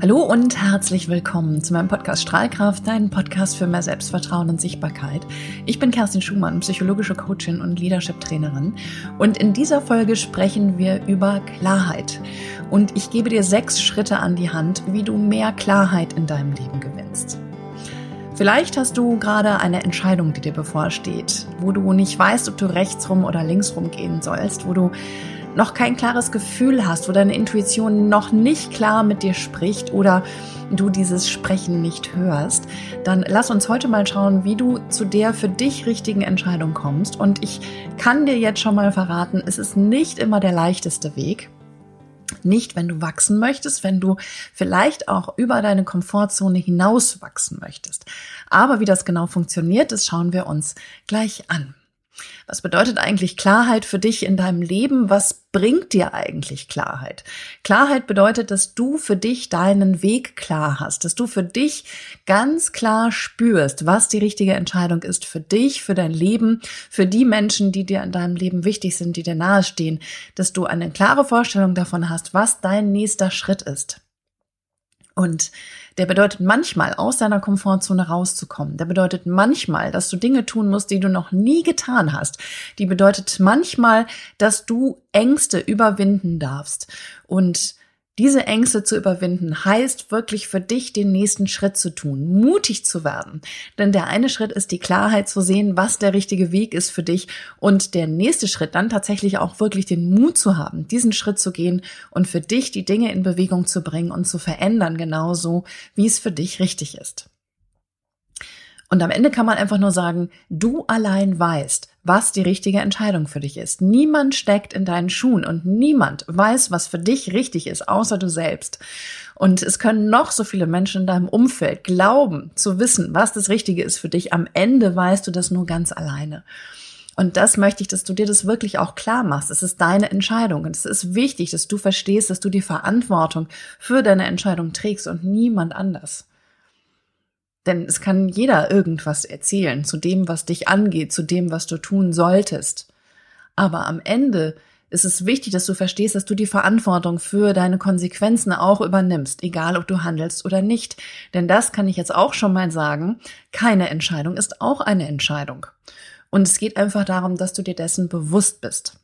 Hallo und herzlich willkommen zu meinem Podcast Strahlkraft, dein Podcast für mehr Selbstvertrauen und Sichtbarkeit. Ich bin Kerstin Schumann, psychologische Coachin und Leadership-Trainerin und in dieser Folge sprechen wir über Klarheit und ich gebe dir sechs Schritte an die Hand, wie du mehr Klarheit in deinem Leben gewinnst. Vielleicht hast du gerade eine Entscheidung, die dir bevorsteht, wo du nicht weißt, ob du rechts rum oder links rum gehen sollst, wo du noch kein klares Gefühl hast, wo deine Intuition noch nicht klar mit dir spricht oder du dieses Sprechen nicht hörst, dann lass uns heute mal schauen, wie du zu der für dich richtigen Entscheidung kommst. Und ich kann dir jetzt schon mal verraten, es ist nicht immer der leichteste Weg. Nicht, wenn du wachsen möchtest, wenn du vielleicht auch über deine Komfortzone hinaus wachsen möchtest. Aber wie das genau funktioniert, das schauen wir uns gleich an. Was bedeutet eigentlich Klarheit für dich in deinem Leben? Was bringt dir eigentlich Klarheit? Klarheit bedeutet, dass du für dich deinen Weg klar hast, dass du für dich ganz klar spürst, was die richtige Entscheidung ist für dich, für dein Leben, für die Menschen, die dir in deinem Leben wichtig sind, die dir nahestehen, dass du eine klare Vorstellung davon hast, was dein nächster Schritt ist. Und der bedeutet manchmal, aus deiner Komfortzone rauszukommen. Der bedeutet manchmal, dass du Dinge tun musst, die du noch nie getan hast. Die bedeutet manchmal, dass du Ängste überwinden darfst. Und diese Ängste zu überwinden heißt wirklich für dich den nächsten Schritt zu tun, mutig zu werden. Denn der eine Schritt ist die Klarheit zu sehen, was der richtige Weg ist für dich. Und der nächste Schritt dann tatsächlich auch wirklich den Mut zu haben, diesen Schritt zu gehen und für dich die Dinge in Bewegung zu bringen und zu verändern, genauso wie es für dich richtig ist. Und am Ende kann man einfach nur sagen, du allein weißt, was die richtige Entscheidung für dich ist. Niemand steckt in deinen Schuhen und niemand weiß, was für dich richtig ist, außer du selbst. Und es können noch so viele Menschen in deinem Umfeld glauben, zu wissen, was das Richtige ist für dich. Am Ende weißt du das nur ganz alleine. Und das möchte ich, dass du dir das wirklich auch klar machst. Es ist deine Entscheidung. Und es ist wichtig, dass du verstehst, dass du die Verantwortung für deine Entscheidung trägst und niemand anders. Denn es kann jeder irgendwas erzählen zu dem, was dich angeht, zu dem, was du tun solltest. Aber am Ende ist es wichtig, dass du verstehst, dass du die Verantwortung für deine Konsequenzen auch übernimmst, egal ob du handelst oder nicht. Denn das kann ich jetzt auch schon mal sagen, keine Entscheidung ist auch eine Entscheidung. Und es geht einfach darum, dass du dir dessen bewusst bist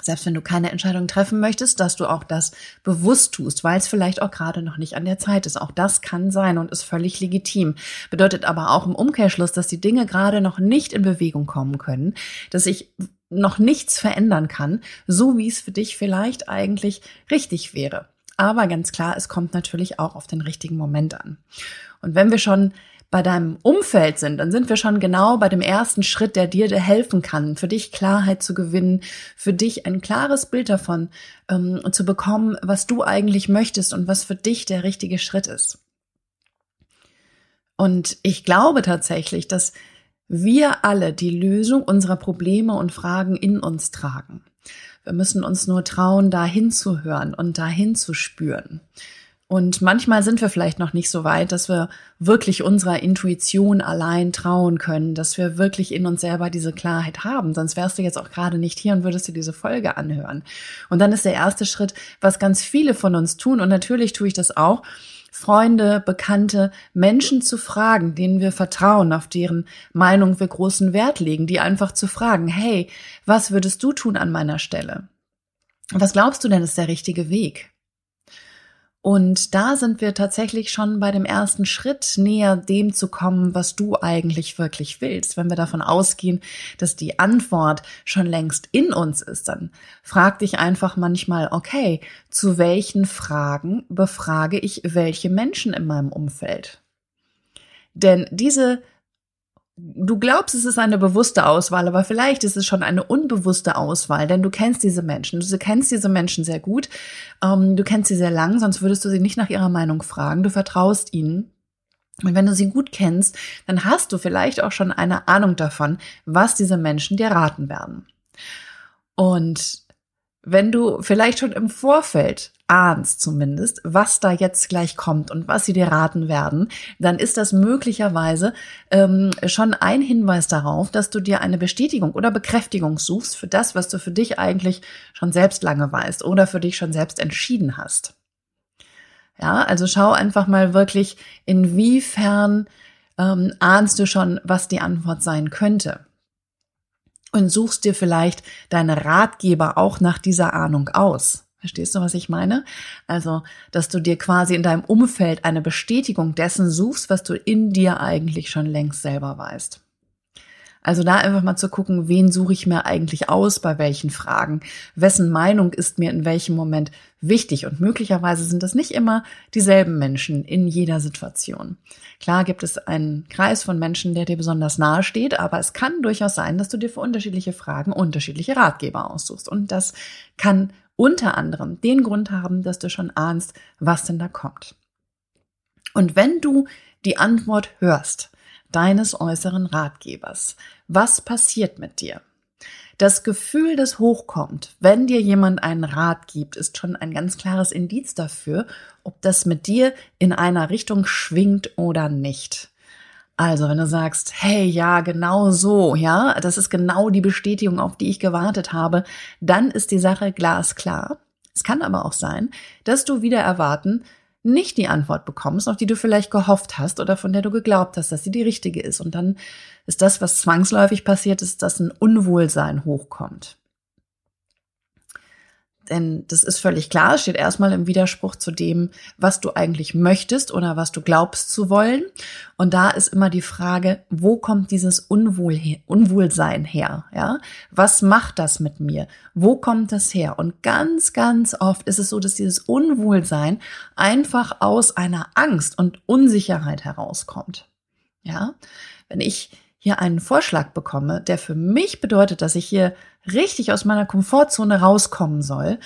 selbst wenn du keine Entscheidung treffen möchtest, dass du auch das bewusst tust, weil es vielleicht auch gerade noch nicht an der Zeit ist. Auch das kann sein und ist völlig legitim. Bedeutet aber auch im Umkehrschluss, dass die Dinge gerade noch nicht in Bewegung kommen können, dass ich noch nichts verändern kann, so wie es für dich vielleicht eigentlich richtig wäre. Aber ganz klar, es kommt natürlich auch auf den richtigen Moment an. Und wenn wir schon bei deinem Umfeld sind, dann sind wir schon genau bei dem ersten Schritt, der dir helfen kann, für dich Klarheit zu gewinnen, für dich ein klares Bild davon ähm, zu bekommen, was du eigentlich möchtest und was für dich der richtige Schritt ist. Und ich glaube tatsächlich, dass wir alle die Lösung unserer Probleme und Fragen in uns tragen. Wir müssen uns nur trauen, dahin zu hören und dahin zu spüren. Und manchmal sind wir vielleicht noch nicht so weit, dass wir wirklich unserer Intuition allein trauen können, dass wir wirklich in uns selber diese Klarheit haben. Sonst wärst du jetzt auch gerade nicht hier und würdest dir diese Folge anhören. Und dann ist der erste Schritt, was ganz viele von uns tun. Und natürlich tue ich das auch. Freunde, Bekannte, Menschen zu fragen, denen wir vertrauen, auf deren Meinung wir großen Wert legen, die einfach zu fragen, hey, was würdest du tun an meiner Stelle? Was glaubst du denn ist der richtige Weg? Und da sind wir tatsächlich schon bei dem ersten Schritt näher dem zu kommen, was du eigentlich wirklich willst. Wenn wir davon ausgehen, dass die Antwort schon längst in uns ist, dann frag dich einfach manchmal, okay, zu welchen Fragen befrage ich welche Menschen in meinem Umfeld? Denn diese du glaubst, es ist eine bewusste Auswahl, aber vielleicht ist es schon eine unbewusste Auswahl, denn du kennst diese Menschen, du kennst diese Menschen sehr gut, ähm, du kennst sie sehr lang, sonst würdest du sie nicht nach ihrer Meinung fragen, du vertraust ihnen. Und wenn du sie gut kennst, dann hast du vielleicht auch schon eine Ahnung davon, was diese Menschen dir raten werden. Und wenn du vielleicht schon im Vorfeld ahnst zumindest, was da jetzt gleich kommt und was sie dir raten werden, dann ist das möglicherweise ähm, schon ein Hinweis darauf, dass du dir eine Bestätigung oder Bekräftigung suchst für das, was du für dich eigentlich schon selbst lange weißt oder für dich schon selbst entschieden hast. Ja, also schau einfach mal wirklich, inwiefern ähm, ahnst du schon, was die Antwort sein könnte. Und suchst dir vielleicht deine Ratgeber auch nach dieser Ahnung aus. Verstehst du, was ich meine? Also, dass du dir quasi in deinem Umfeld eine Bestätigung dessen suchst, was du in dir eigentlich schon längst selber weißt. Also da einfach mal zu gucken, wen suche ich mir eigentlich aus, bei welchen Fragen, wessen Meinung ist mir in welchem Moment wichtig. Und möglicherweise sind das nicht immer dieselben Menschen in jeder Situation. Klar gibt es einen Kreis von Menschen, der dir besonders nahe steht, aber es kann durchaus sein, dass du dir für unterschiedliche Fragen unterschiedliche Ratgeber aussuchst. Und das kann unter anderem den Grund haben, dass du schon ahnst, was denn da kommt. Und wenn du die Antwort hörst, deines äußeren Ratgebers. Was passiert mit dir? Das Gefühl, das hochkommt, wenn dir jemand einen Rat gibt, ist schon ein ganz klares Indiz dafür, ob das mit dir in einer Richtung schwingt oder nicht. Also, wenn du sagst, hey, ja, genau so, ja, das ist genau die Bestätigung, auf die ich gewartet habe, dann ist die Sache glasklar. Es kann aber auch sein, dass du wieder erwarten, nicht die Antwort bekommst, auf die du vielleicht gehofft hast oder von der du geglaubt hast, dass sie die richtige ist. Und dann ist das, was zwangsläufig passiert ist, dass ein Unwohlsein hochkommt. Denn das ist völlig klar, steht erstmal im Widerspruch zu dem, was du eigentlich möchtest oder was du glaubst zu wollen. Und da ist immer die Frage, wo kommt dieses Unwohl her, Unwohlsein her? Ja? Was macht das mit mir? Wo kommt das her? Und ganz, ganz oft ist es so, dass dieses Unwohlsein einfach aus einer Angst und Unsicherheit herauskommt. Ja? Wenn ich hier einen Vorschlag bekomme, der für mich bedeutet, dass ich hier richtig aus meiner Komfortzone rauskommen soll,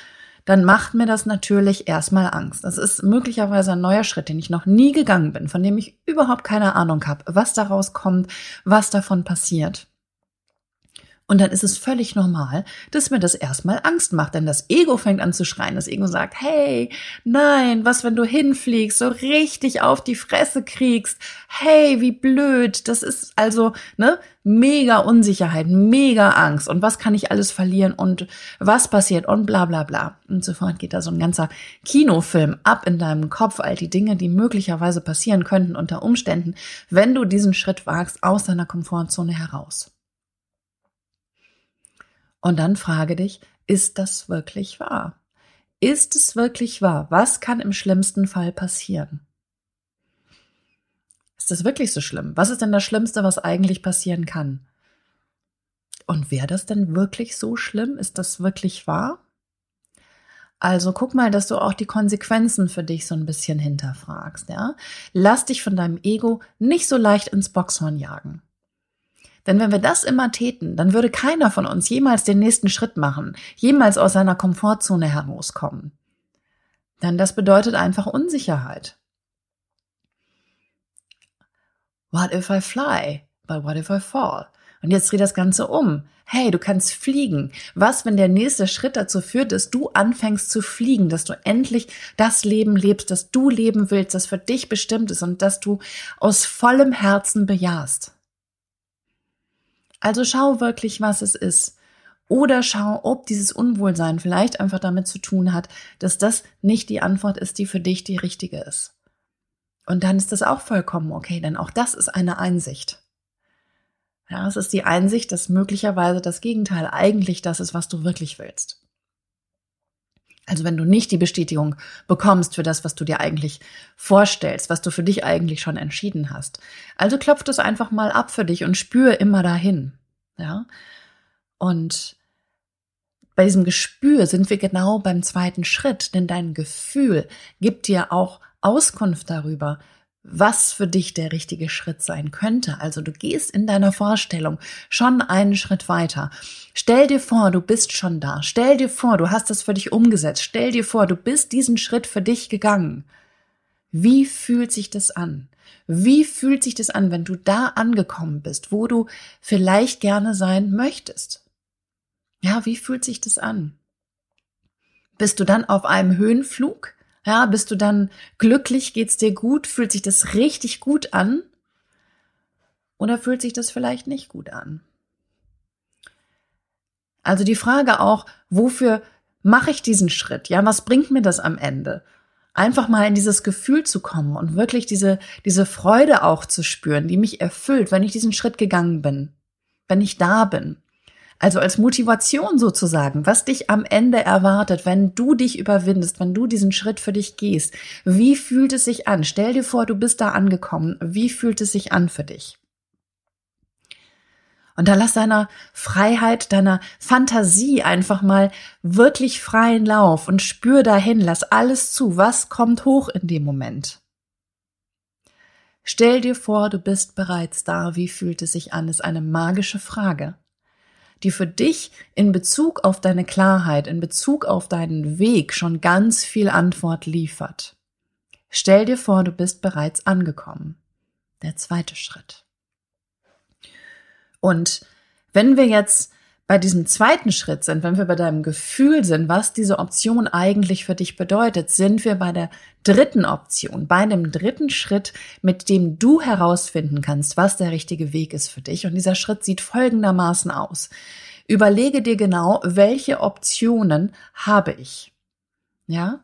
dann macht mir das natürlich erstmal Angst. Das ist möglicherweise ein neuer Schritt, den ich noch nie gegangen bin, von dem ich überhaupt keine Ahnung habe, was daraus kommt, was davon passiert. Und dann ist es völlig normal, dass mir das erstmal Angst macht, denn das Ego fängt an zu schreien. Das Ego sagt, hey, nein, was, wenn du hinfliegst, so richtig auf die Fresse kriegst? Hey, wie blöd. Das ist also, ne, mega Unsicherheit, mega Angst. Und was kann ich alles verlieren und was passiert und bla, bla, bla. Und sofort geht da so ein ganzer Kinofilm ab in deinem Kopf, all die Dinge, die möglicherweise passieren könnten unter Umständen, wenn du diesen Schritt wagst aus deiner Komfortzone heraus. Und dann frage dich, ist das wirklich wahr? Ist es wirklich wahr? Was kann im schlimmsten Fall passieren? Ist das wirklich so schlimm? Was ist denn das Schlimmste, was eigentlich passieren kann? Und wäre das denn wirklich so schlimm? Ist das wirklich wahr? Also guck mal, dass du auch die Konsequenzen für dich so ein bisschen hinterfragst, ja? Lass dich von deinem Ego nicht so leicht ins Boxhorn jagen. Denn wenn wir das immer täten, dann würde keiner von uns jemals den nächsten Schritt machen, jemals aus seiner Komfortzone herauskommen. Denn das bedeutet einfach Unsicherheit. What if I fly? But what if I fall? Und jetzt dreh das Ganze um. Hey, du kannst fliegen. Was, wenn der nächste Schritt dazu führt, dass du anfängst zu fliegen, dass du endlich das Leben lebst, das du leben willst, das für dich bestimmt ist und dass du aus vollem Herzen bejahst? Also schau wirklich, was es ist. Oder schau, ob dieses Unwohlsein vielleicht einfach damit zu tun hat, dass das nicht die Antwort ist, die für dich die richtige ist. Und dann ist das auch vollkommen okay, denn auch das ist eine Einsicht. Ja, es ist die Einsicht, dass möglicherweise das Gegenteil eigentlich das ist, was du wirklich willst. Also wenn du nicht die Bestätigung bekommst für das, was du dir eigentlich vorstellst, was du für dich eigentlich schon entschieden hast. Also klopf das einfach mal ab für dich und spür immer dahin. Ja. Und bei diesem Gespür sind wir genau beim zweiten Schritt, denn dein Gefühl gibt dir auch Auskunft darüber, was für dich der richtige Schritt sein könnte. Also du gehst in deiner Vorstellung schon einen Schritt weiter. Stell dir vor, du bist schon da. Stell dir vor, du hast das für dich umgesetzt. Stell dir vor, du bist diesen Schritt für dich gegangen. Wie fühlt sich das an? Wie fühlt sich das an, wenn du da angekommen bist, wo du vielleicht gerne sein möchtest? Ja, wie fühlt sich das an? Bist du dann auf einem Höhenflug? Ja, bist du dann glücklich? Geht's dir gut? Fühlt sich das richtig gut an? Oder fühlt sich das vielleicht nicht gut an? Also die Frage auch, wofür mache ich diesen Schritt? Ja, was bringt mir das am Ende? einfach mal in dieses Gefühl zu kommen und wirklich diese, diese Freude auch zu spüren, die mich erfüllt, wenn ich diesen Schritt gegangen bin, wenn ich da bin. Also als Motivation sozusagen, was dich am Ende erwartet, wenn du dich überwindest, wenn du diesen Schritt für dich gehst. Wie fühlt es sich an? Stell dir vor, du bist da angekommen. Wie fühlt es sich an für dich? Und da lass deiner Freiheit, deiner Fantasie einfach mal wirklich freien Lauf und spür dahin, lass alles zu. Was kommt hoch in dem Moment? Stell dir vor, du bist bereits da. Wie fühlt es sich an? Ist eine magische Frage, die für dich in Bezug auf deine Klarheit, in Bezug auf deinen Weg schon ganz viel Antwort liefert. Stell dir vor, du bist bereits angekommen. Der zweite Schritt. Und wenn wir jetzt bei diesem zweiten Schritt sind, wenn wir bei deinem Gefühl sind, was diese Option eigentlich für dich bedeutet, sind wir bei der dritten Option, bei dem dritten Schritt, mit dem du herausfinden kannst, was der richtige Weg ist für dich. Und dieser Schritt sieht folgendermaßen aus. Überlege dir genau, welche Optionen habe ich. Ja,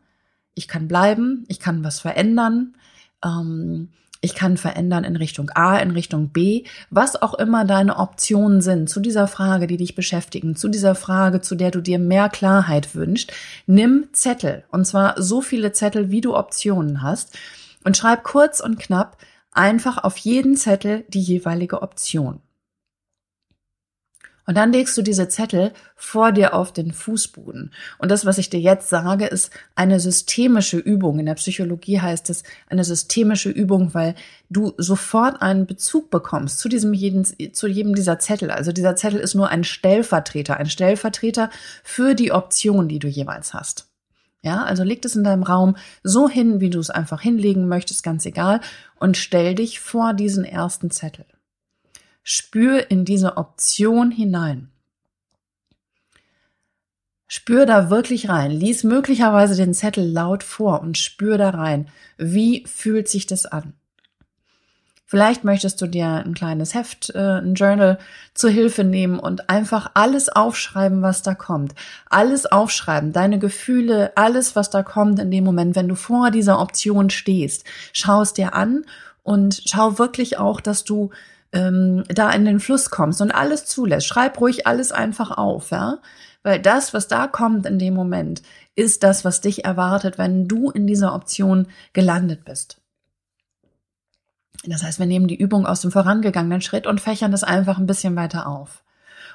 ich kann bleiben, ich kann was verändern. Ähm, ich kann verändern in Richtung A, in Richtung B, was auch immer deine Optionen sind zu dieser Frage, die dich beschäftigen, zu dieser Frage, zu der du dir mehr Klarheit wünschst, nimm Zettel. Und zwar so viele Zettel, wie du Optionen hast. Und schreib kurz und knapp einfach auf jeden Zettel die jeweilige Option. Und dann legst du diese Zettel vor dir auf den Fußboden. Und das, was ich dir jetzt sage, ist eine systemische Übung. In der Psychologie heißt es eine systemische Übung, weil du sofort einen Bezug bekommst zu diesem jeden, zu jedem dieser Zettel. Also dieser Zettel ist nur ein Stellvertreter, ein Stellvertreter für die Option, die du jeweils hast. Ja, also leg es in deinem Raum so hin, wie du es einfach hinlegen möchtest, ganz egal, und stell dich vor diesen ersten Zettel. Spür in diese Option hinein. Spür da wirklich rein. Lies möglicherweise den Zettel laut vor und spür da rein. Wie fühlt sich das an? Vielleicht möchtest du dir ein kleines Heft, äh, ein Journal zur Hilfe nehmen und einfach alles aufschreiben, was da kommt. Alles aufschreiben, deine Gefühle, alles, was da kommt in dem Moment, wenn du vor dieser Option stehst. Schau es dir an und schau wirklich auch, dass du ähm, da in den Fluss kommst und alles zulässt. Schreib ruhig alles einfach auf, ja. Weil das, was da kommt in dem Moment, ist das, was dich erwartet, wenn du in dieser Option gelandet bist. Das heißt, wir nehmen die Übung aus dem vorangegangenen Schritt und fächern das einfach ein bisschen weiter auf.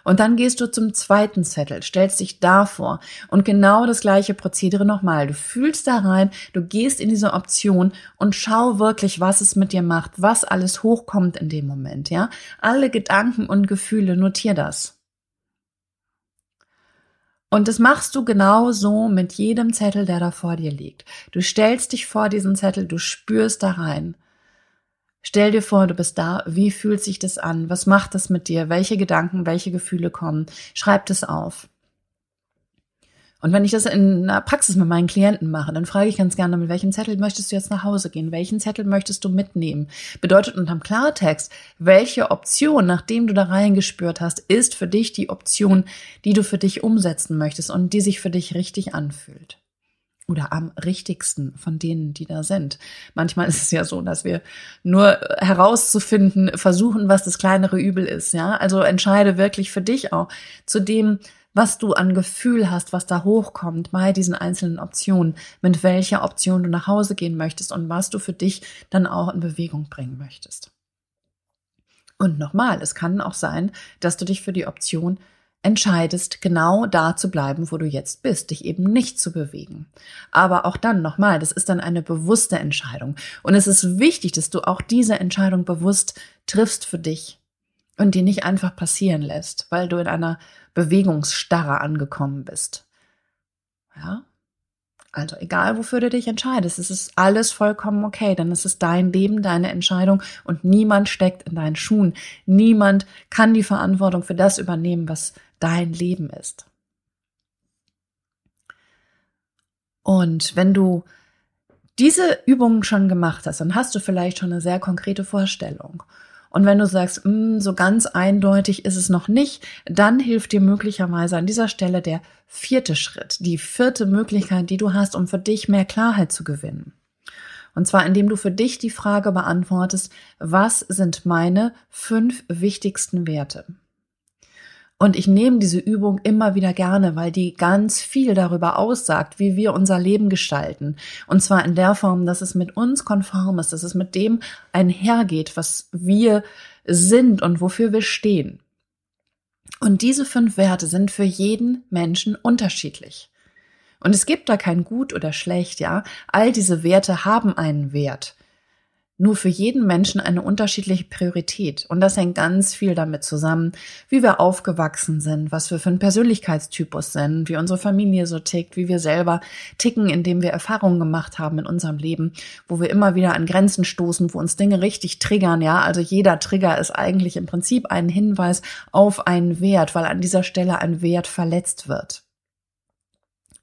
Und dann gehst du zum zweiten Zettel, stellst dich da vor und genau das gleiche Prozedere nochmal. Du fühlst da rein, du gehst in diese Option und schau wirklich, was es mit dir macht, was alles hochkommt in dem Moment, ja? Alle Gedanken und Gefühle, notier das. Und das machst du genau so mit jedem Zettel, der da vor dir liegt. Du stellst dich vor diesen Zettel, du spürst da rein. Stell dir vor, du bist da. Wie fühlt sich das an? Was macht das mit dir? Welche Gedanken, welche Gefühle kommen? Schreib das auf. Und wenn ich das in einer Praxis mit meinen Klienten mache, dann frage ich ganz gerne, mit welchem Zettel möchtest du jetzt nach Hause gehen? Welchen Zettel möchtest du mitnehmen? Bedeutet unterm Klartext, welche Option, nachdem du da reingespürt hast, ist für dich die Option, die du für dich umsetzen möchtest und die sich für dich richtig anfühlt oder am richtigsten von denen, die da sind. Manchmal ist es ja so, dass wir nur herauszufinden versuchen, was das kleinere Übel ist, ja? Also entscheide wirklich für dich auch zu dem, was du an Gefühl hast, was da hochkommt bei diesen einzelnen Optionen, mit welcher Option du nach Hause gehen möchtest und was du für dich dann auch in Bewegung bringen möchtest. Und nochmal, es kann auch sein, dass du dich für die Option entscheidest, genau da zu bleiben, wo du jetzt bist, dich eben nicht zu bewegen. Aber auch dann nochmal, das ist dann eine bewusste Entscheidung. Und es ist wichtig, dass du auch diese Entscheidung bewusst triffst für dich und die nicht einfach passieren lässt, weil du in einer Bewegungsstarre angekommen bist. Ja? Also egal, wofür du dich entscheidest, es ist alles vollkommen okay, denn es ist dein Leben, deine Entscheidung und niemand steckt in deinen Schuhen. Niemand kann die Verantwortung für das übernehmen, was dein Leben ist. Und wenn du diese Übungen schon gemacht hast, dann hast du vielleicht schon eine sehr konkrete Vorstellung. Und wenn du sagst, mh, hm, so ganz eindeutig ist es noch nicht, dann hilft dir möglicherweise an dieser Stelle der vierte Schritt, die vierte Möglichkeit, die du hast, um für dich mehr Klarheit zu gewinnen. Und zwar indem du für dich die Frage beantwortest, was sind meine fünf wichtigsten Werte? Und ich nehme diese Übung immer wieder gerne, weil die ganz viel darüber aussagt, wie wir unser Leben gestalten. Und zwar in der Form, dass es mit uns konform ist, dass es mit dem einhergeht, was wir sind und wofür wir stehen. Und diese fünf Werte sind für jeden Menschen unterschiedlich. Und es gibt da kein gut oder schlecht, ja. All diese Werte haben einen Wert nur für jeden Menschen eine unterschiedliche Priorität. Und das hängt ganz viel damit zusammen, wie wir aufgewachsen sind, was wir für ein Persönlichkeitstypus sind, wie unsere Familie so tickt, wie wir selber ticken, indem wir Erfahrungen gemacht haben in unserem Leben, wo wir immer wieder an Grenzen stoßen, wo uns Dinge richtig triggern, ja. Also jeder Trigger ist eigentlich im Prinzip ein Hinweis auf einen Wert, weil an dieser Stelle ein Wert verletzt wird.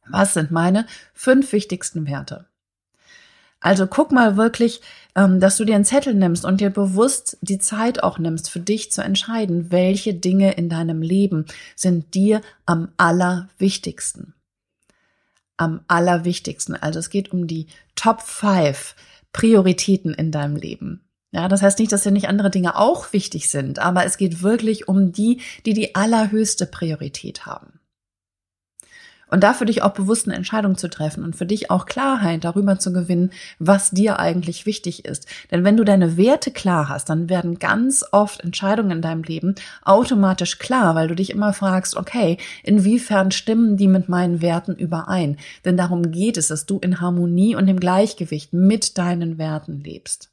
Was sind meine fünf wichtigsten Werte? Also guck mal wirklich, ähm, dass du dir einen Zettel nimmst und dir bewusst die Zeit auch nimmst, für dich zu entscheiden, welche Dinge in deinem Leben sind dir am allerwichtigsten. Am allerwichtigsten. Also es geht um die Top 5 Prioritäten in deinem Leben. Ja, das heißt nicht, dass ja nicht andere Dinge auch wichtig sind, aber es geht wirklich um die, die die allerhöchste Priorität haben. Und da für dich auch bewusst eine Entscheidung zu treffen und für dich auch Klarheit darüber zu gewinnen, was dir eigentlich wichtig ist. Denn wenn du deine Werte klar hast, dann werden ganz oft Entscheidungen in deinem Leben automatisch klar, weil du dich immer fragst, okay, inwiefern stimmen die mit meinen Werten überein? Denn darum geht es, dass du in Harmonie und im Gleichgewicht mit deinen Werten lebst.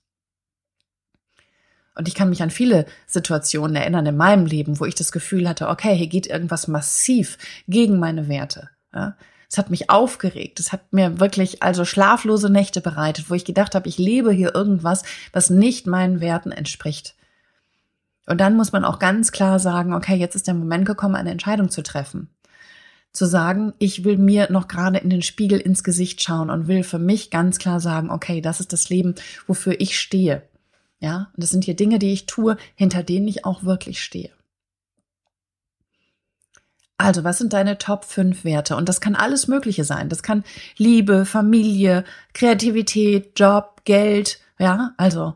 Und ich kann mich an viele Situationen erinnern in meinem Leben, wo ich das Gefühl hatte, okay, hier geht irgendwas massiv gegen meine Werte. Ja. Es hat mich aufgeregt. Es hat mir wirklich also schlaflose Nächte bereitet, wo ich gedacht habe, ich lebe hier irgendwas, was nicht meinen Werten entspricht. Und dann muss man auch ganz klar sagen, okay, jetzt ist der Moment gekommen, eine Entscheidung zu treffen. Zu sagen, ich will mir noch gerade in den Spiegel ins Gesicht schauen und will für mich ganz klar sagen, okay, das ist das Leben, wofür ich stehe. Ja, und das sind hier Dinge, die ich tue, hinter denen ich auch wirklich stehe. Also, was sind deine Top 5 Werte? Und das kann alles Mögliche sein. Das kann Liebe, Familie, Kreativität, Job, Geld. Ja, also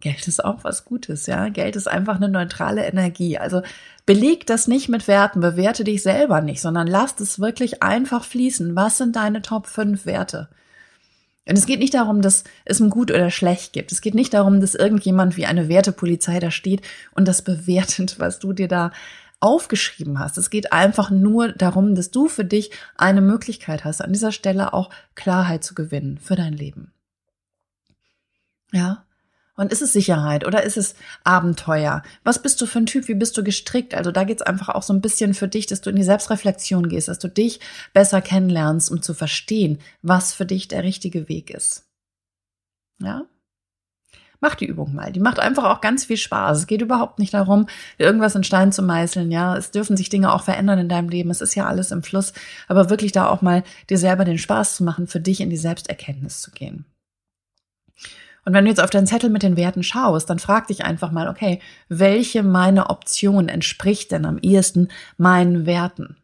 Geld ist auch was Gutes, ja. Geld ist einfach eine neutrale Energie. Also beleg das nicht mit Werten, bewerte dich selber nicht, sondern lass es wirklich einfach fließen. Was sind deine Top 5 Werte? Und es geht nicht darum, dass es ein Gut oder Schlecht gibt. Es geht nicht darum, dass irgendjemand wie eine Wertepolizei da steht und das bewertet, was du dir da aufgeschrieben hast. Es geht einfach nur darum, dass du für dich eine Möglichkeit hast, an dieser Stelle auch Klarheit zu gewinnen für dein Leben. Ja. Und ist es Sicherheit oder ist es Abenteuer? Was bist du für ein Typ? Wie bist du gestrickt? Also da geht's einfach auch so ein bisschen für dich, dass du in die Selbstreflexion gehst, dass du dich besser kennenlernst, um zu verstehen, was für dich der richtige Weg ist. Ja? Mach die Übung mal. Die macht einfach auch ganz viel Spaß. Es geht überhaupt nicht darum, irgendwas in Stein zu meißeln. Ja, es dürfen sich Dinge auch verändern in deinem Leben. Es ist ja alles im Fluss. Aber wirklich da auch mal dir selber den Spaß zu machen, für dich in die Selbsterkenntnis zu gehen. Und wenn du jetzt auf deinen Zettel mit den Werten schaust, dann frag dich einfach mal, okay, welche meiner Option entspricht denn am ehesten meinen Werten?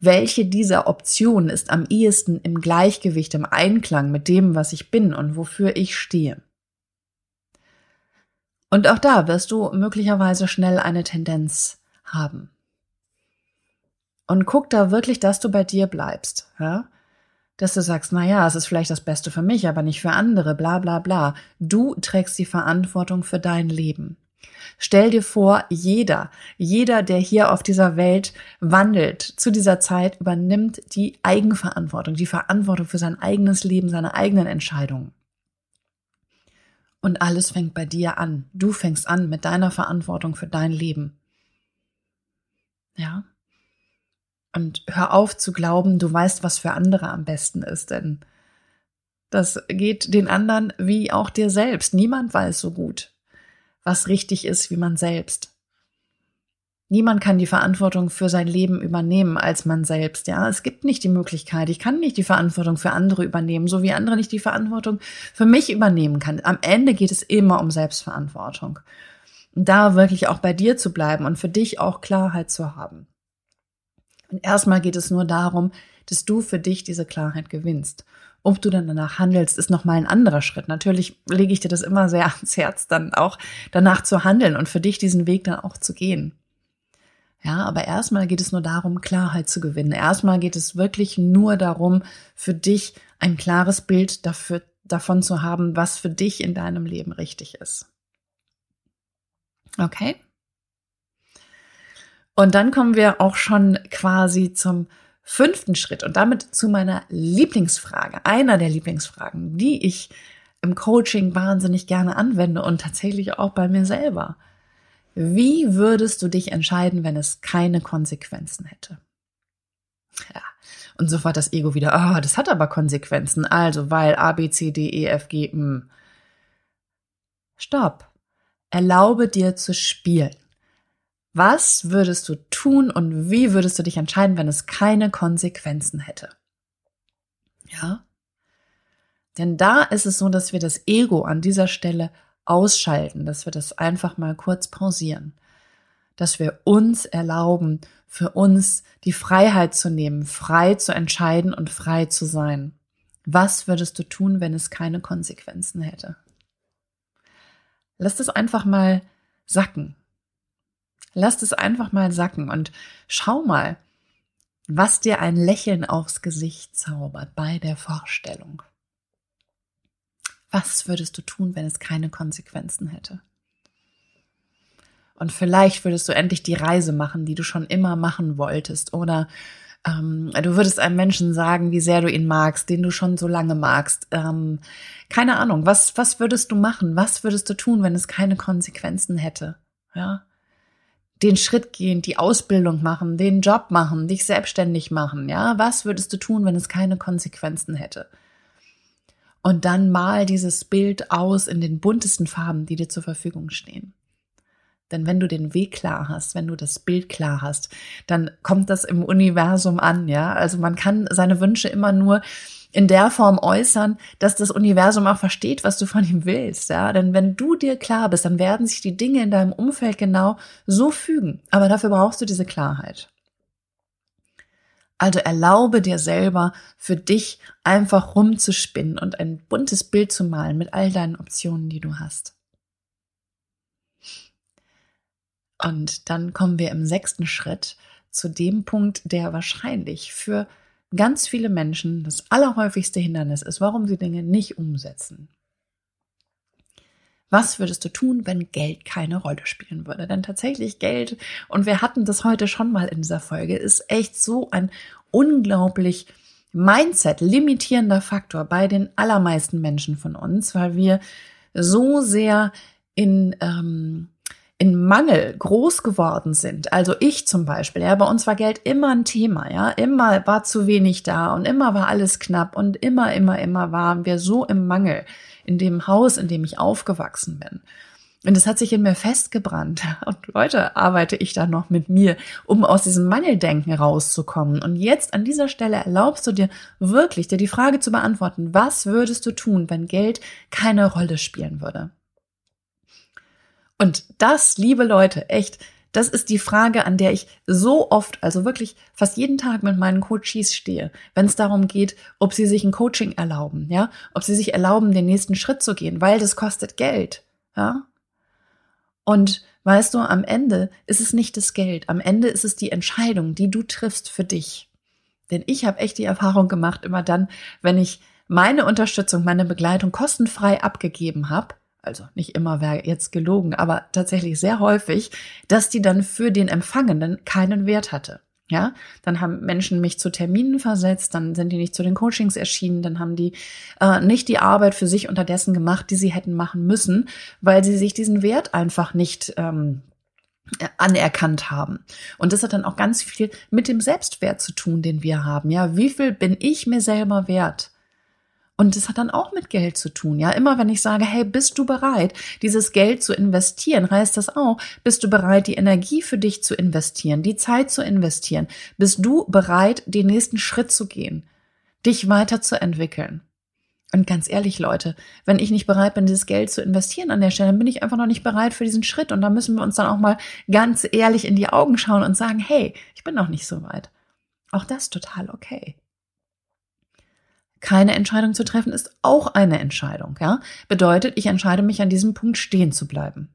Welche dieser Optionen ist am ehesten im Gleichgewicht, im Einklang mit dem, was ich bin und wofür ich stehe. Und auch da wirst du möglicherweise schnell eine Tendenz haben. Und guck da wirklich, dass du bei dir bleibst, ja? Dass du sagst, na ja, es ist vielleicht das Beste für mich, aber nicht für andere, bla, bla, bla. Du trägst die Verantwortung für dein Leben. Stell dir vor, jeder, jeder, der hier auf dieser Welt wandelt, zu dieser Zeit übernimmt die Eigenverantwortung, die Verantwortung für sein eigenes Leben, seine eigenen Entscheidungen. Und alles fängt bei dir an. Du fängst an mit deiner Verantwortung für dein Leben. Ja? Und hör auf zu glauben, du weißt, was für andere am besten ist, denn das geht den anderen wie auch dir selbst. Niemand weiß so gut was richtig ist wie man selbst. Niemand kann die Verantwortung für sein Leben übernehmen als man selbst. Ja, es gibt nicht die Möglichkeit. Ich kann nicht die Verantwortung für andere übernehmen, so wie andere nicht die Verantwortung für mich übernehmen kann. Am Ende geht es immer um Selbstverantwortung. Und da wirklich auch bei dir zu bleiben und für dich auch Klarheit zu haben. Und erstmal geht es nur darum, dass du für dich diese Klarheit gewinnst. Ob du dann danach handelst, ist nochmal ein anderer Schritt. Natürlich lege ich dir das immer sehr ans Herz, dann auch danach zu handeln und für dich diesen Weg dann auch zu gehen. Ja, aber erstmal geht es nur darum, Klarheit zu gewinnen. Erstmal geht es wirklich nur darum, für dich ein klares Bild dafür, davon zu haben, was für dich in deinem Leben richtig ist. Okay? Und dann kommen wir auch schon quasi zum fünften Schritt und damit zu meiner Lieblingsfrage, einer der Lieblingsfragen, die ich im Coaching wahnsinnig gerne anwende und tatsächlich auch bei mir selber. Wie würdest du dich entscheiden, wenn es keine Konsequenzen hätte? Ja. Und sofort das Ego wieder, oh, das hat aber Konsequenzen. Also, weil A, B, C, D, E, F, G, M. Stopp. Erlaube dir zu spielen. Was würdest du tun und wie würdest du dich entscheiden, wenn es keine Konsequenzen hätte? Ja? Denn da ist es so, dass wir das Ego an dieser Stelle ausschalten, dass wir das einfach mal kurz pausieren, dass wir uns erlauben, für uns die Freiheit zu nehmen, frei zu entscheiden und frei zu sein. Was würdest du tun, wenn es keine Konsequenzen hätte? Lass das einfach mal sacken. Lass das einfach mal sacken und schau mal, was dir ein Lächeln aufs Gesicht zaubert bei der Vorstellung. Was würdest du tun, wenn es keine Konsequenzen hätte? Und vielleicht würdest du endlich die Reise machen, die du schon immer machen wolltest. Oder ähm, du würdest einem Menschen sagen, wie sehr du ihn magst, den du schon so lange magst. Ähm, keine Ahnung, was, was würdest du machen? Was würdest du tun, wenn es keine Konsequenzen hätte? Ja. Den Schritt gehen, die Ausbildung machen, den Job machen, dich selbstständig machen. Ja. Was würdest du tun, wenn es keine Konsequenzen hätte? und dann mal dieses Bild aus in den buntesten Farben, die dir zur Verfügung stehen. Denn wenn du den Weg klar hast, wenn du das Bild klar hast, dann kommt das im Universum an, ja. Also man kann seine Wünsche immer nur in der Form äußern, dass das Universum auch versteht, was du von ihm willst, ja. Denn wenn du dir klar bist, dann werden sich die Dinge in deinem Umfeld genau so fügen. Aber dafür brauchst du diese Klarheit. Also erlaube dir selber für dich einfach rumzuspinnen und ein buntes Bild zu malen mit all deinen Optionen, die du hast. Und dann kommen wir im sechsten Schritt zu dem Punkt, der wahrscheinlich für ganz viele Menschen das allerhäufigste Hindernis ist, warum sie Dinge nicht umsetzen. Was würdest du tun, wenn Geld keine Rolle spielen würde? Denn tatsächlich Geld, und wir hatten das heute schon mal in dieser Folge, ist echt so ein unglaublich Mindset limitierender Faktor bei den allermeisten Menschen von uns, weil wir so sehr in ähm, in Mangel groß geworden sind. Also ich zum Beispiel, ja, bei uns war Geld immer ein Thema, ja, immer war zu wenig da und immer war alles knapp und immer, immer, immer waren wir so im Mangel in dem Haus, in dem ich aufgewachsen bin. Und es hat sich in mir festgebrannt. Und heute arbeite ich da noch mit mir, um aus diesem Mangeldenken rauszukommen. Und jetzt an dieser Stelle erlaubst du dir wirklich, dir die Frage zu beantworten, was würdest du tun, wenn Geld keine Rolle spielen würde? Und das, liebe Leute, echt, das ist die Frage, an der ich so oft, also wirklich fast jeden Tag mit meinen Coaches stehe, wenn es darum geht, ob sie sich ein Coaching erlauben, ja, ob sie sich erlauben, den nächsten Schritt zu gehen, weil das kostet Geld, ja. Und weißt du, am Ende ist es nicht das Geld, am Ende ist es die Entscheidung, die du triffst für dich. Denn ich habe echt die Erfahrung gemacht, immer dann, wenn ich meine Unterstützung, meine Begleitung kostenfrei abgegeben habe, also nicht immer wäre jetzt gelogen, aber tatsächlich sehr häufig, dass die dann für den Empfangenden keinen Wert hatte. Ja, dann haben Menschen mich zu Terminen versetzt, dann sind die nicht zu den Coachings erschienen, dann haben die äh, nicht die Arbeit für sich unterdessen gemacht, die sie hätten machen müssen, weil sie sich diesen Wert einfach nicht ähm, anerkannt haben. Und das hat dann auch ganz viel mit dem Selbstwert zu tun, den wir haben. Ja, wie viel bin ich mir selber wert? Und das hat dann auch mit Geld zu tun. Ja, immer wenn ich sage, hey, bist du bereit, dieses Geld zu investieren, heißt das auch, bist du bereit, die Energie für dich zu investieren, die Zeit zu investieren? Bist du bereit, den nächsten Schritt zu gehen, dich weiterzuentwickeln? Und ganz ehrlich, Leute, wenn ich nicht bereit bin, dieses Geld zu investieren an der Stelle, dann bin ich einfach noch nicht bereit für diesen Schritt. Und da müssen wir uns dann auch mal ganz ehrlich in die Augen schauen und sagen, hey, ich bin noch nicht so weit. Auch das total okay. Keine Entscheidung zu treffen ist auch eine Entscheidung, ja? Bedeutet, ich entscheide mich an diesem Punkt stehen zu bleiben.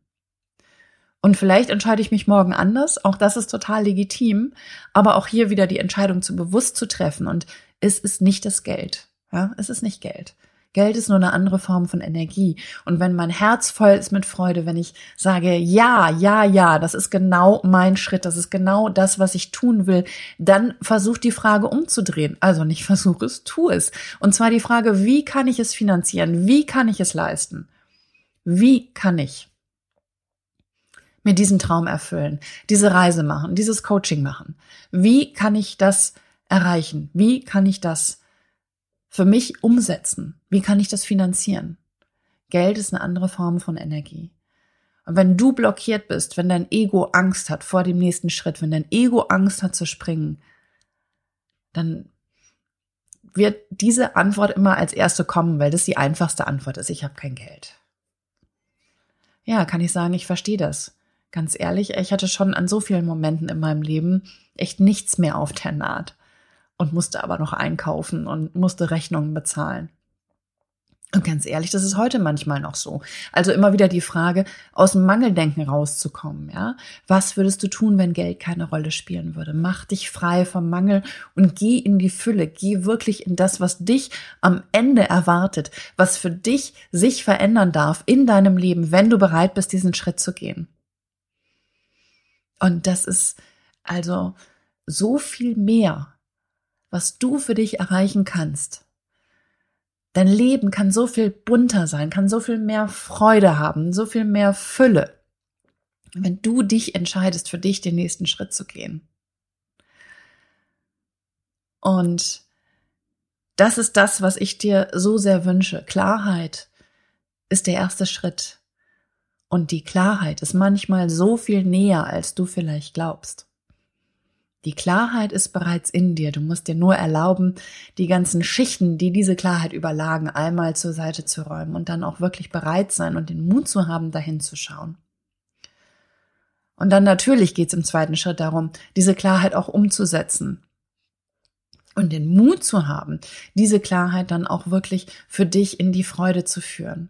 Und vielleicht entscheide ich mich morgen anders, auch das ist total legitim, aber auch hier wieder die Entscheidung zu bewusst zu treffen und es ist nicht das Geld, ja? Es ist nicht Geld. Geld ist nur eine andere Form von Energie. Und wenn mein Herz voll ist mit Freude, wenn ich sage, ja, ja, ja, das ist genau mein Schritt, das ist genau das, was ich tun will, dann versuch die Frage umzudrehen. Also nicht versuch es, tu es. Und zwar die Frage, wie kann ich es finanzieren? Wie kann ich es leisten? Wie kann ich mir diesen Traum erfüllen, diese Reise machen, dieses Coaching machen? Wie kann ich das erreichen? Wie kann ich das für mich umsetzen? Wie kann ich das finanzieren? Geld ist eine andere Form von Energie. Und wenn du blockiert bist, wenn dein Ego Angst hat vor dem nächsten Schritt, wenn dein Ego Angst hat zu springen, dann wird diese Antwort immer als erste kommen, weil das die einfachste Antwort ist. Ich habe kein Geld. Ja, kann ich sagen, ich verstehe das. Ganz ehrlich, ich hatte schon an so vielen Momenten in meinem Leben echt nichts mehr auf der Naht und musste aber noch einkaufen und musste Rechnungen bezahlen. Und ganz ehrlich, das ist heute manchmal noch so. Also immer wieder die Frage, aus dem Mangeldenken rauszukommen, ja. Was würdest du tun, wenn Geld keine Rolle spielen würde? Mach dich frei vom Mangel und geh in die Fülle. Geh wirklich in das, was dich am Ende erwartet, was für dich sich verändern darf in deinem Leben, wenn du bereit bist, diesen Schritt zu gehen. Und das ist also so viel mehr was du für dich erreichen kannst. Dein Leben kann so viel bunter sein, kann so viel mehr Freude haben, so viel mehr Fülle, wenn du dich entscheidest, für dich den nächsten Schritt zu gehen. Und das ist das, was ich dir so sehr wünsche. Klarheit ist der erste Schritt. Und die Klarheit ist manchmal so viel näher, als du vielleicht glaubst. Die Klarheit ist bereits in dir. Du musst dir nur erlauben, die ganzen Schichten, die diese Klarheit überlagen, einmal zur Seite zu räumen und dann auch wirklich bereit sein und den Mut zu haben, dahin zu schauen. Und dann natürlich geht es im zweiten Schritt darum, diese Klarheit auch umzusetzen und den Mut zu haben, diese Klarheit dann auch wirklich für dich in die Freude zu führen.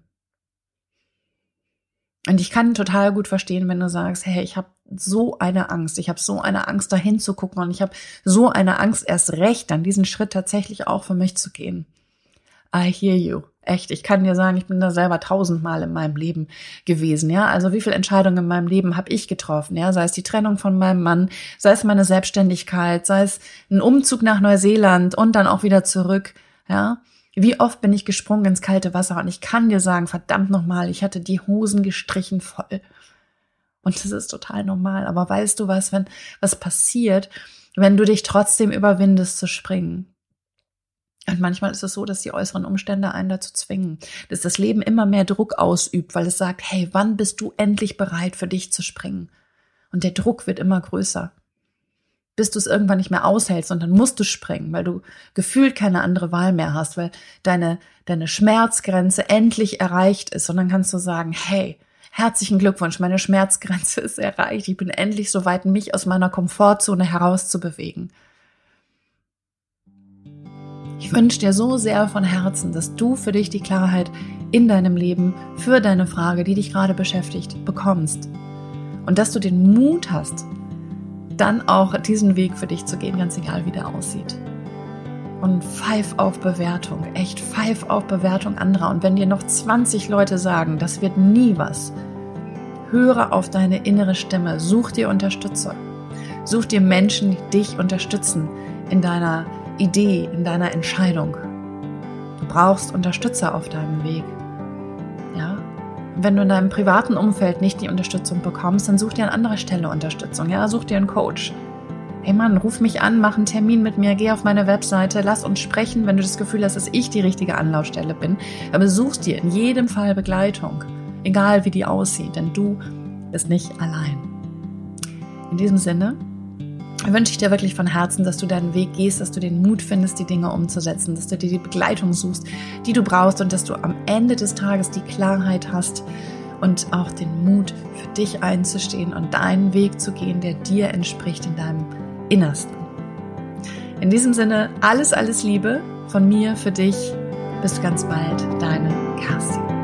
Und ich kann total gut verstehen, wenn du sagst, hey, ich habe so eine Angst, ich habe so eine Angst, dahin zu gucken und ich habe so eine Angst, erst recht dann diesen Schritt tatsächlich auch für mich zu gehen. I hear you. Echt, ich kann dir sagen, ich bin da selber tausendmal in meinem Leben gewesen, ja. Also wie viele Entscheidungen in meinem Leben habe ich getroffen, ja? Sei es die Trennung von meinem Mann, sei es meine Selbstständigkeit, sei es ein Umzug nach Neuseeland und dann auch wieder zurück, ja. Wie oft bin ich gesprungen ins kalte Wasser und ich kann dir sagen, verdammt nochmal, ich hatte die Hosen gestrichen voll. Und das ist total normal. Aber weißt du was, wenn was passiert, wenn du dich trotzdem überwindest zu springen? Und manchmal ist es so, dass die äußeren Umstände einen dazu zwingen, dass das Leben immer mehr Druck ausübt, weil es sagt, hey, wann bist du endlich bereit für dich zu springen? Und der Druck wird immer größer bis du es irgendwann nicht mehr aushältst und dann musst du springen, weil du gefühlt keine andere Wahl mehr hast, weil deine, deine Schmerzgrenze endlich erreicht ist. Und dann kannst du sagen, hey, herzlichen Glückwunsch, meine Schmerzgrenze ist erreicht. Ich bin endlich so weit, mich aus meiner Komfortzone herauszubewegen. Ich wünsche dir so sehr von Herzen, dass du für dich die Klarheit in deinem Leben für deine Frage, die dich gerade beschäftigt, bekommst. Und dass du den Mut hast, dann auch diesen Weg für dich zu gehen, ganz egal wie der aussieht. Und pfeif auf Bewertung, echt pfeif auf Bewertung anderer. Und wenn dir noch 20 Leute sagen, das wird nie was, höre auf deine innere Stimme, such dir Unterstützer. Such dir Menschen, die dich unterstützen in deiner Idee, in deiner Entscheidung. Du brauchst Unterstützer auf deinem Weg wenn du in deinem privaten Umfeld nicht die Unterstützung bekommst, dann such dir an anderer Stelle Unterstützung. Ja, such dir einen Coach. Hey Mann, ruf mich an, mach einen Termin mit mir, geh auf meine Webseite, lass uns sprechen, wenn du das Gefühl hast, dass ich die richtige Anlaufstelle bin. Aber suchst dir in jedem Fall Begleitung, egal wie die aussieht, denn du bist nicht allein. In diesem Sinne wünsche ich dir wirklich von Herzen, dass du deinen Weg gehst, dass du den Mut findest, die Dinge umzusetzen, dass du dir die Begleitung suchst, die du brauchst und dass du am Ende des Tages die Klarheit hast und auch den Mut für dich einzustehen und deinen Weg zu gehen, der dir entspricht in deinem Innersten. In diesem Sinne, alles, alles Liebe von mir für dich. Bis ganz bald, deine Kerstin.